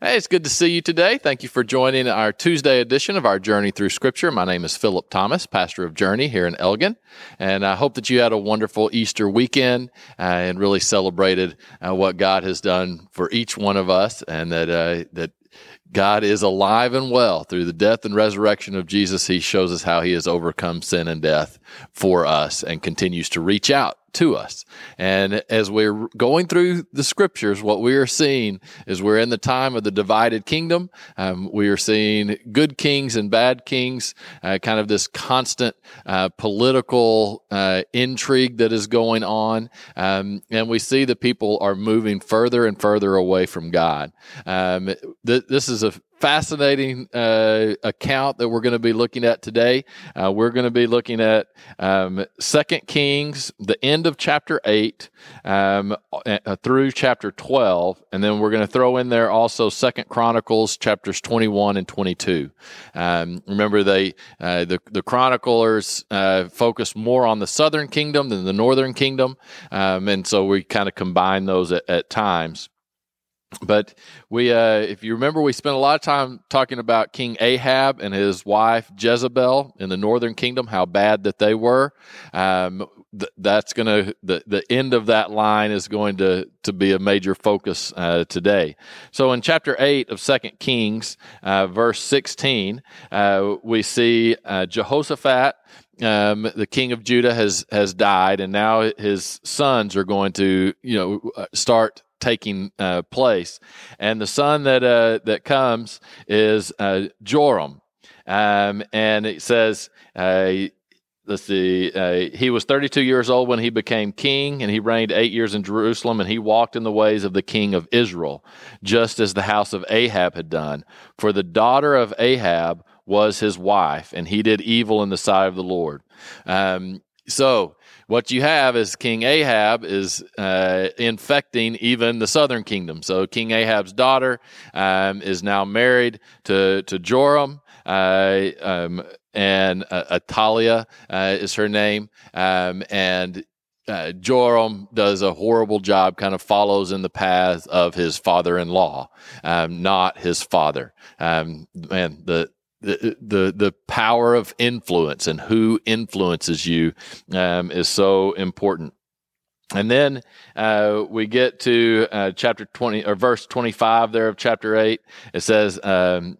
Hey, it's good to see you today. Thank you for joining our Tuesday edition of our Journey Through Scripture. My name is Philip Thomas, pastor of Journey here in Elgin, and I hope that you had a wonderful Easter weekend uh, and really celebrated uh, what God has done for each one of us, and that uh, that God is alive and well through the death and resurrection of Jesus. He shows us how he has overcome sin and death for us and continues to reach out to us. And as we're going through the scriptures, what we are seeing is we're in the time of the divided kingdom. Um, we are seeing good kings and bad kings, uh, kind of this constant uh, political uh, intrigue that is going on. Um, and we see that people are moving further and further away from God. Um, th- this is a fascinating uh, account that we're going to be looking at today. Uh, we're going to be looking at um, Second Kings, the end of chapter eight um, uh, through chapter twelve, and then we're going to throw in there also Second Chronicles chapters twenty one and twenty two. Um, remember, they uh, the the chroniclers uh, focus more on the southern kingdom than the northern kingdom, um, and so we kind of combine those at, at times. But we, uh, if you remember, we spent a lot of time talking about King Ahab and his wife Jezebel in the northern kingdom, how bad that they were. Um, th- that's going to the the end of that line is going to to be a major focus uh, today. So in chapter eight of Second Kings, uh, verse sixteen, uh, we see uh, Jehoshaphat. Um, the king of Judah has has died, and now his sons are going to, you know, uh, start taking uh, place. And the son that uh, that comes is uh, Joram, um, and it says. Uh, let's see. Uh, he was 32 years old when he became king, and he reigned eight years in Jerusalem. And he walked in the ways of the king of Israel, just as the house of Ahab had done. For the daughter of Ahab was his wife, and he did evil in the sight of the Lord. Um, so what you have is King Ahab is uh, infecting even the southern kingdom. So King Ahab's daughter um, is now married to to Joram. Uh, um, and uh, Athaliah uh, is her name, um, and uh, Joram does a horrible job, kind of follows in the path of his father in law, um, not his father. Um, man, the the, the the power of influence and who influences you um, is so important. And then uh, we get to uh, chapter 20 or verse 25 there of chapter 8. It says, um,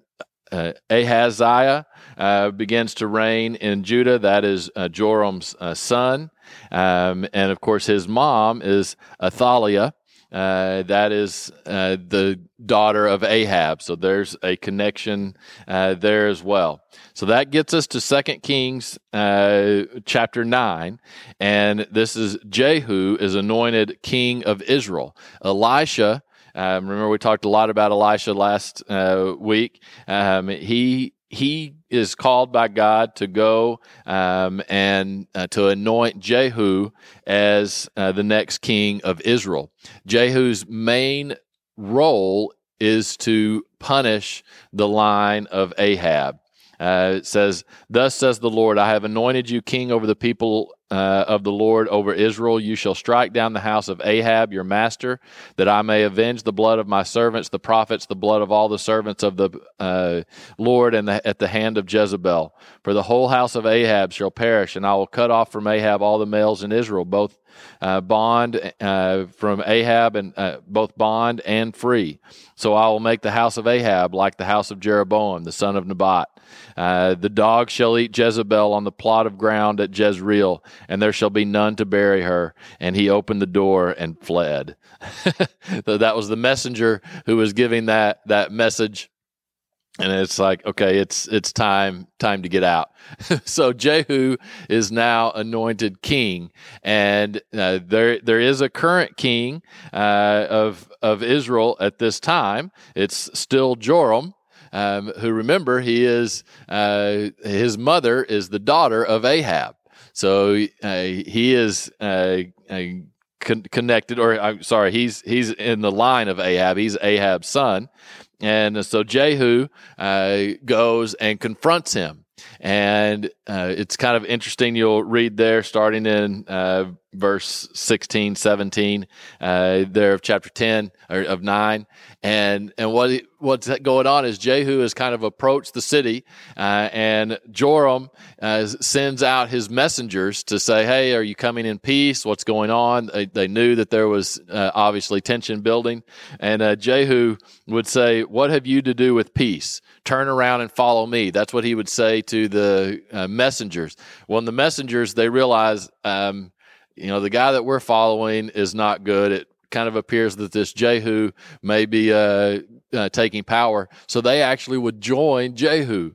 uh, Ahaziah uh, begins to reign in Judah. That is uh, Joram's uh, son. Um, and of course, his mom is Athaliah. Uh, that is uh, the daughter of Ahab. So there's a connection uh, there as well. So that gets us to Second Kings uh, chapter 9. And this is Jehu is anointed king of Israel. Elisha. Um, remember, we talked a lot about Elisha last uh, week. Um, he he is called by God to go um, and uh, to anoint Jehu as uh, the next king of Israel. Jehu's main role is to punish the line of Ahab. Uh, it says, Thus says the Lord, I have anointed you king over the people uh, of the Lord over Israel. You shall strike down the house of Ahab, your master, that I may avenge the blood of my servants, the prophets, the blood of all the servants of the uh, Lord, and at the hand of Jezebel. For the whole house of Ahab shall perish, and I will cut off from Ahab all the males in Israel, both uh, bond uh, from Ahab and uh, both bond and free. So I will make the house of Ahab like the house of Jeroboam, the son of Nebat. Uh, the dog shall eat Jezebel on the plot of ground at Jezreel, and there shall be none to bury her. And he opened the door and fled. so that was the messenger who was giving that that message. And it's like okay it's it's time time to get out. So jehu is now anointed king. And uh, there there is a current king uh, of of israel at this time. It's still joram um, who remember he is uh, his mother is the daughter of ahab. So uh, he is uh, con- connected or i'm sorry he's he's in the line of ahab. He's ahab's son. And so Jehu uh, goes and confronts him. And uh, it's kind of interesting. You'll read there, starting in uh, verse 16, 17, uh, there of chapter 10 or of 9. And, and what, what's going on is Jehu has kind of approached the city, uh, and Joram uh, sends out his messengers to say, Hey, are you coming in peace? What's going on? They, they knew that there was uh, obviously tension building. And uh, Jehu would say, What have you to do with peace? Turn around and follow me. That's what he would say to the uh, messengers. When the messengers, they realize, um, you know, the guy that we're following is not good. It kind of appears that this Jehu may be uh, uh, taking power. So they actually would join Jehu.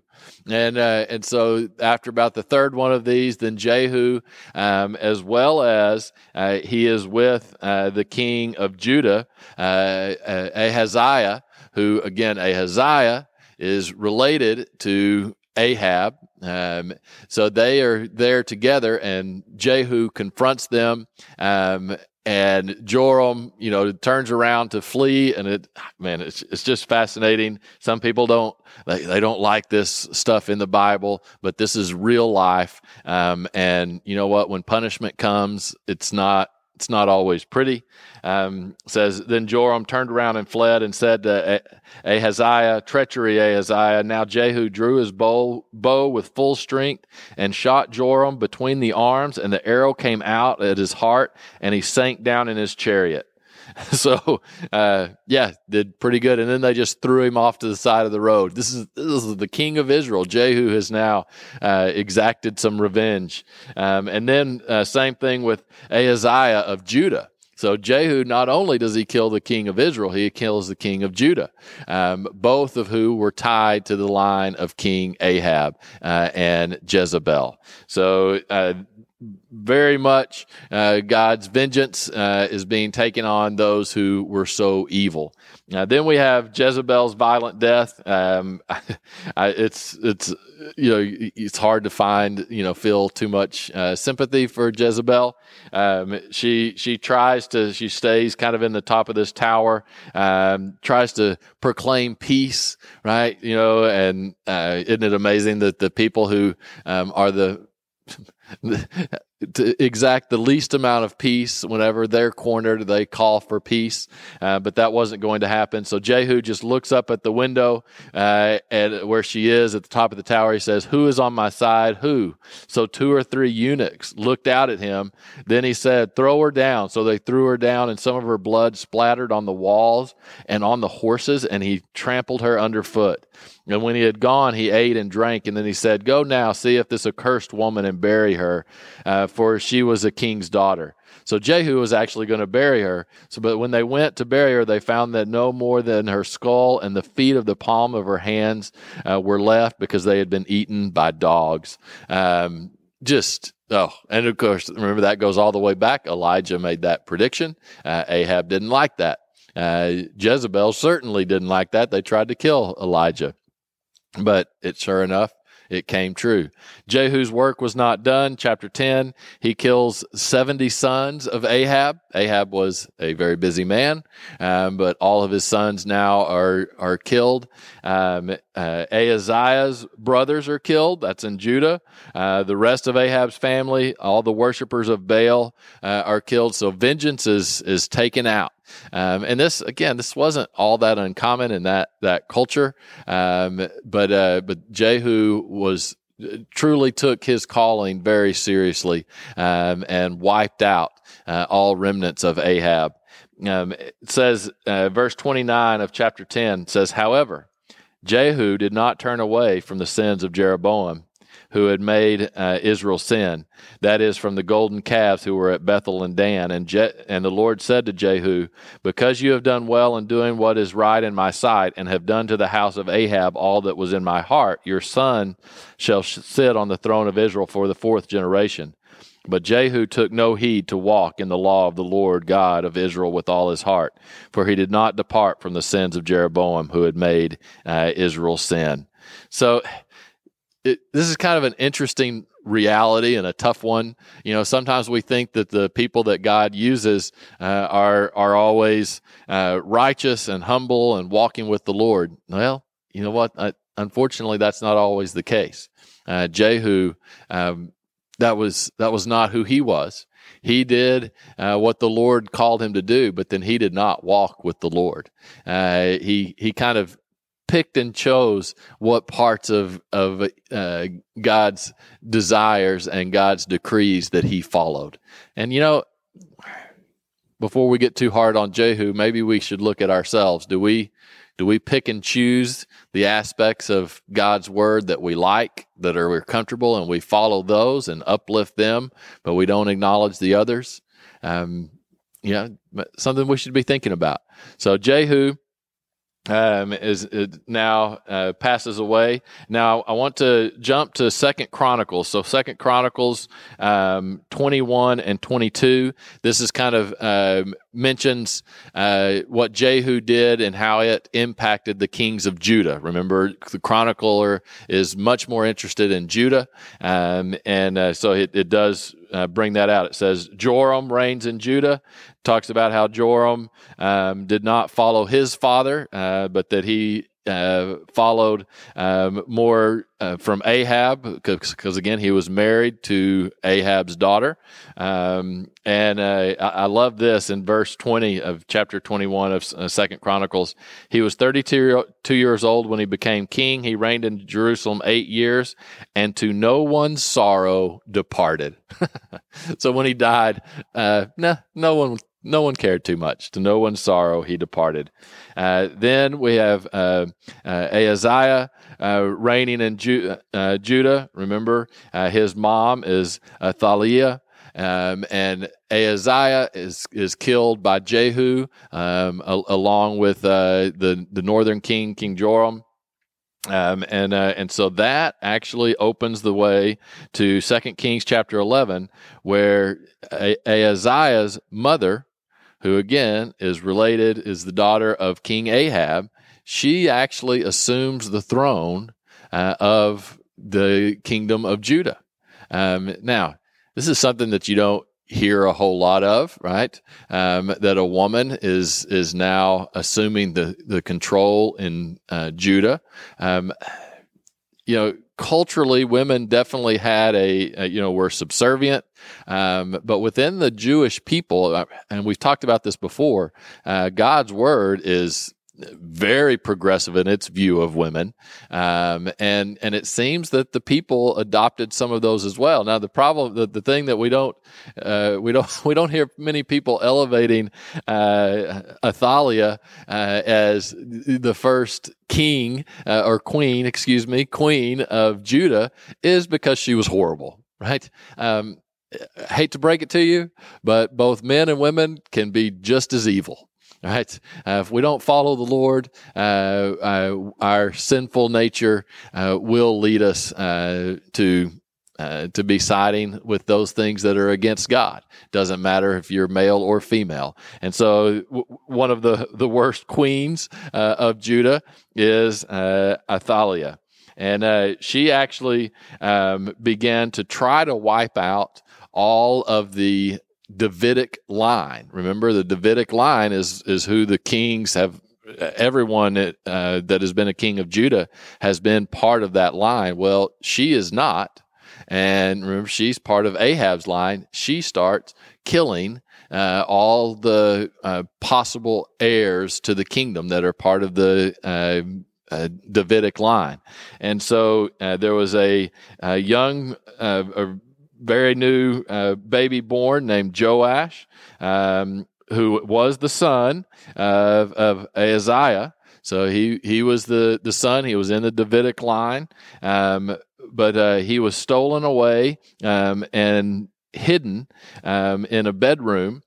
And uh, and so after about the third one of these, then Jehu, um, as well as uh, he is with uh, the king of Judah, uh, Ahaziah, who again Ahaziah is related to Ahab. Um, so they are there together, and Jehu confronts them. Um, and Joram, you know, turns around to flee, and it, man, it's it's just fascinating. Some people don't they, they don't like this stuff in the Bible, but this is real life. Um, and you know what? When punishment comes, it's not it's not always pretty. Um, says then Joram turned around and fled and said to Ahaziah, treachery, Ahaziah. Now Jehu drew his bow, bow with full strength and shot Joram between the arms, and the arrow came out at his heart, and he sank down in his chariot. so uh, yeah, did pretty good. And then they just threw him off to the side of the road. This is this is the king of Israel. Jehu has now uh, exacted some revenge. Um, and then uh, same thing with Ahaziah of Judah. So Jehu not only does he kill the king of Israel, he kills the king of Judah, um, both of who were tied to the line of King Ahab uh, and Jezebel. So uh, very much uh, God's vengeance uh, is being taken on those who were so evil. Uh, then we have Jezebel's violent death. Um, I, it's it's you know it's hard to find you know feel too much uh, sympathy for Jezebel. Um, she she tries to she stays kind of in the top of this tower, um, tries to proclaim peace, right? You know, and uh, isn't it amazing that the people who um, are the to exact the least amount of peace whenever they're cornered they call for peace. Uh, but that wasn't going to happen. So jehu just looks up at the window uh, at where she is at the top of the tower. He says who is on my side? Who? So two or three eunuchs looked out at him. Then he said throw her down. So they threw her down and some of her blood splattered on the walls and on the horses and he trampled her underfoot and when he had gone, he ate and drank. And then he said, Go now, see if this accursed woman and bury her, uh, for she was a king's daughter. So Jehu was actually going to bury her. So, but when they went to bury her, they found that no more than her skull and the feet of the palm of her hands uh, were left because they had been eaten by dogs. Um, just oh, and of course, remember that goes all the way back. Elijah made that prediction. Uh, Ahab didn't like that. Uh, Jezebel certainly didn't like that. They tried to kill Elijah. But it sure enough, it came true. Jehu's work was not done. Chapter 10, he kills 70 sons of Ahab. Ahab was a very busy man, um, but all of his sons now are, are killed. Um, uh, Ahaziah's brothers are killed. That's in Judah. Uh, the rest of Ahab's family, all the worshippers of Baal, uh, are killed. So vengeance is, is taken out. Um, and this again, this wasn't all that uncommon in that that culture. Um, but uh, but Jehu was truly took his calling very seriously um, and wiped out uh, all remnants of Ahab. Um, it says, uh, verse 29 of chapter 10 says, However, Jehu did not turn away from the sins of Jeroboam who had made uh, Israel sin. That is from the golden calves who were at Bethel and Dan. And, Je- and the Lord said to Jehu, Because you have done well in doing what is right in my sight, and have done to the house of Ahab all that was in my heart, your son shall sit on the throne of Israel for the fourth generation. But Jehu took no heed to walk in the law of the Lord God of Israel with all his heart, for he did not depart from the sins of Jeroboam, who had made uh, Israel sin. So it, this is kind of an interesting reality and a tough one. You know, sometimes we think that the people that God uses uh, are are always uh, righteous and humble and walking with the Lord. Well, you know what? Uh, unfortunately, that's not always the case. Uh, Jehu, um, that was that was not who he was. He did uh, what the Lord called him to do, but then he did not walk with the Lord. Uh, he he kind of picked and chose what parts of of uh, God's desires and God's decrees that he followed. And you know, before we get too hard on Jehu, maybe we should look at ourselves. Do we do we pick and choose the aspects of God's word that we like, that are we're comfortable, and we follow those and uplift them, but we don't acknowledge the others? Um, yeah, something we should be thinking about. So Jehu um, is, is, now uh, passes away. Now I want to jump to Second Chronicles. So Second Chronicles um, twenty one and twenty two. This is kind of uh, mentions uh, what Jehu did and how it impacted the kings of Judah. Remember, the chronicler is much more interested in Judah, um, and uh, so it, it does uh, bring that out. It says Joram reigns in Judah. Talks about how Joram um, did not follow his father, uh, but that he uh, followed um, more uh, from Ahab because again he was married to Ahab's daughter, um, and uh, I, I, love this in verse twenty of chapter twenty one of uh, Second Chronicles. He was thirty two years old when he became king. He reigned in Jerusalem eight years, and to no one's sorrow departed. so when he died, uh, nah, no one no one cared too much. To no one's sorrow, he departed. Uh, then we have uh, uh, Ahaziah uh, reigning in Ju- uh, Judah. Remember, uh, his mom is Athaliah. Um, and Ahaziah is is killed by Jehu, um, a- along with the the northern king, King Joram. Um, and uh, and so that actually opens the way to Second Kings chapter eleven, where Ahaziah's mother who again is related, is the daughter of King Ahab, she actually assumes the throne uh, of the kingdom of Judah. Um, now, this is something that you don't hear a whole lot of, right? Um, that a woman is is now assuming the the control in uh, Judah. Um, you know, culturally, women definitely had a, a you know were subservient, um, but within the Jewish people, uh, and we've talked about this before, uh, God's word is very progressive in its view of women, um, and and it seems that the people adopted some of those as well. Now the problem, the, the thing that we don't uh, we don't we don't hear many people elevating uh, Athaliah uh, as the first king uh, or queen, excuse me, queen of Judah, is because she was horrible, right? Um, hate to break it to you, but both men and women can be just as evil. Right? Uh, if we don't follow the Lord, uh, uh, our sinful nature uh, will lead us uh, to uh, to be siding with those things that are against God. Doesn't matter if you're male or female. And so, w- one of the the worst queens of Judah is Athaliah, and she actually um, began to try to wipe out all of the Davidic line. Remember, the Davidic line is is who the kings have. Everyone that, uh, that has been a king of Judah has been part of that line. Well, she is not, and remember, she's part of Ahab's line. She starts killing uh, all the uh, possible heirs to the kingdom that are part of the uh, uh, Davidic line. And so uh, there was a, a young, a very new uh, baby born named Joash, um, who was the son of, of Ahaziah. So he, he was the, the son. He was in the Davidic line, um, but uh, he was stolen away um, and hidden um, in a bedroom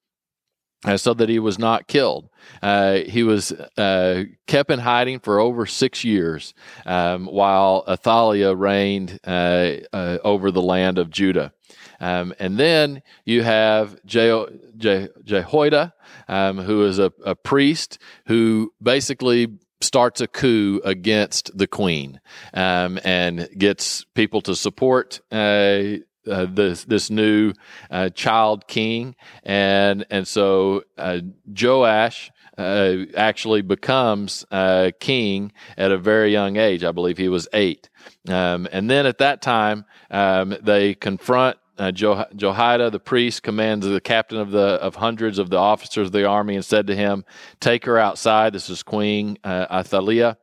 uh, so that he was not killed. Uh, he was uh, kept in hiding for over six years um, while Athaliah reigned uh, uh, over the land of Judah. Um, and then you have Je- Je- Jehoiada, um, who is a, a priest who basically starts a coup against the queen um, and gets people to support uh, uh, this this new uh, child king, and and so uh, Joash uh, actually becomes uh, king at a very young age. I believe he was eight, um, and then at that time um, they confront uh, Jehoiada the priest commands the captain of the of hundreds of the officers of the army and said to him, "Take her outside." This is Queen Athaliah.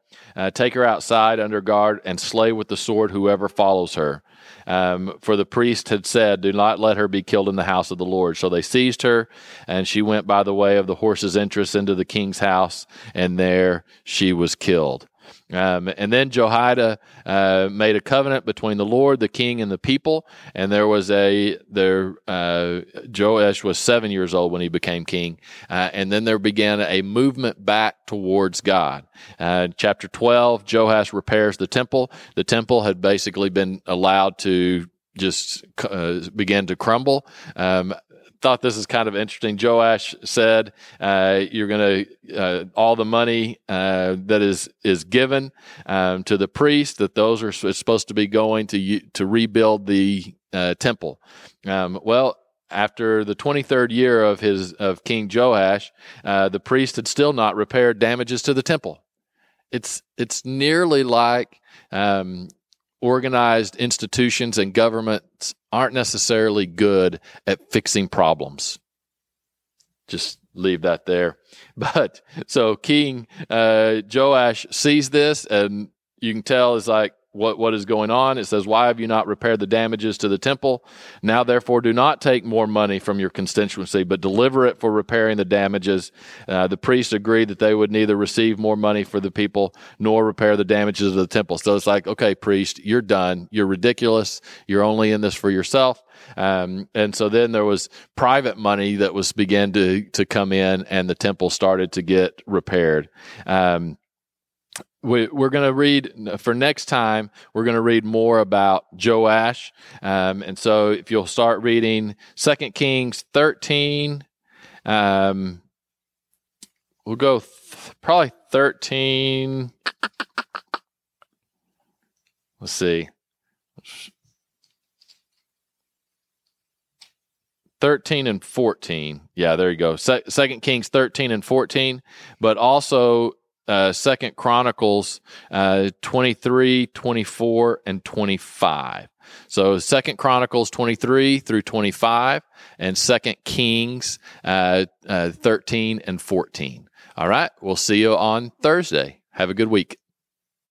Take her outside under guard and slay with the sword whoever follows her. Um, for the priest had said, Do not let her be killed in the house of the Lord. So they seized her, and she went by the way of the horse's entrance into the king's house, and there she was killed. Um, and then Jehoiada uh, made a covenant between the Lord, the king, and the people. And there was a there. Uh, Joash was seven years old when he became king, uh, and then there began a movement back towards God. Uh, chapter twelve, Joash repairs the temple. The temple had basically been allowed to just uh, begin to crumble. Um, thought this is kind of interesting. Joash said, uh, "You're going to uh, all the money uh, that is is given um, to the priest that those are supposed to be going to to rebuild the uh, temple." Um, well, after the 23rd year of his of King Joash, uh, the priest had still not repaired damages to the temple. It's it's nearly like um, organized institutions and governments aren't necessarily good at fixing problems. Just leave that there. But so King uh, Joash sees this, and you can tell is like, what, what is going on. It says, Why have you not repaired the damages to the temple? Now, therefore, do not take more money from your constituency, but deliver it for repairing the damages. Uh, the priests agreed that they would neither receive more money for the people nor repair the damages of the temple. So it's like, okay, priest, you're done. You're ridiculous. You're only in this for yourself. Um, and so then there was private money that was began to to come in, and the temple started to get repaired. Um, we, are going to read for next time we're going to read more about joash. Um, and so if you'll start reading second kings 13 um, we'll go th- probably 13 let's see. 13 and 14 yeah there you go. Se- second kings 13 and 14 but also uh, Second Chronicles uh, 23, 24, and 25. So Second Chronicles 23 through 25 and Second Kings uh, uh, 13 and 14. All right. We'll see you on Thursday. Have a good week.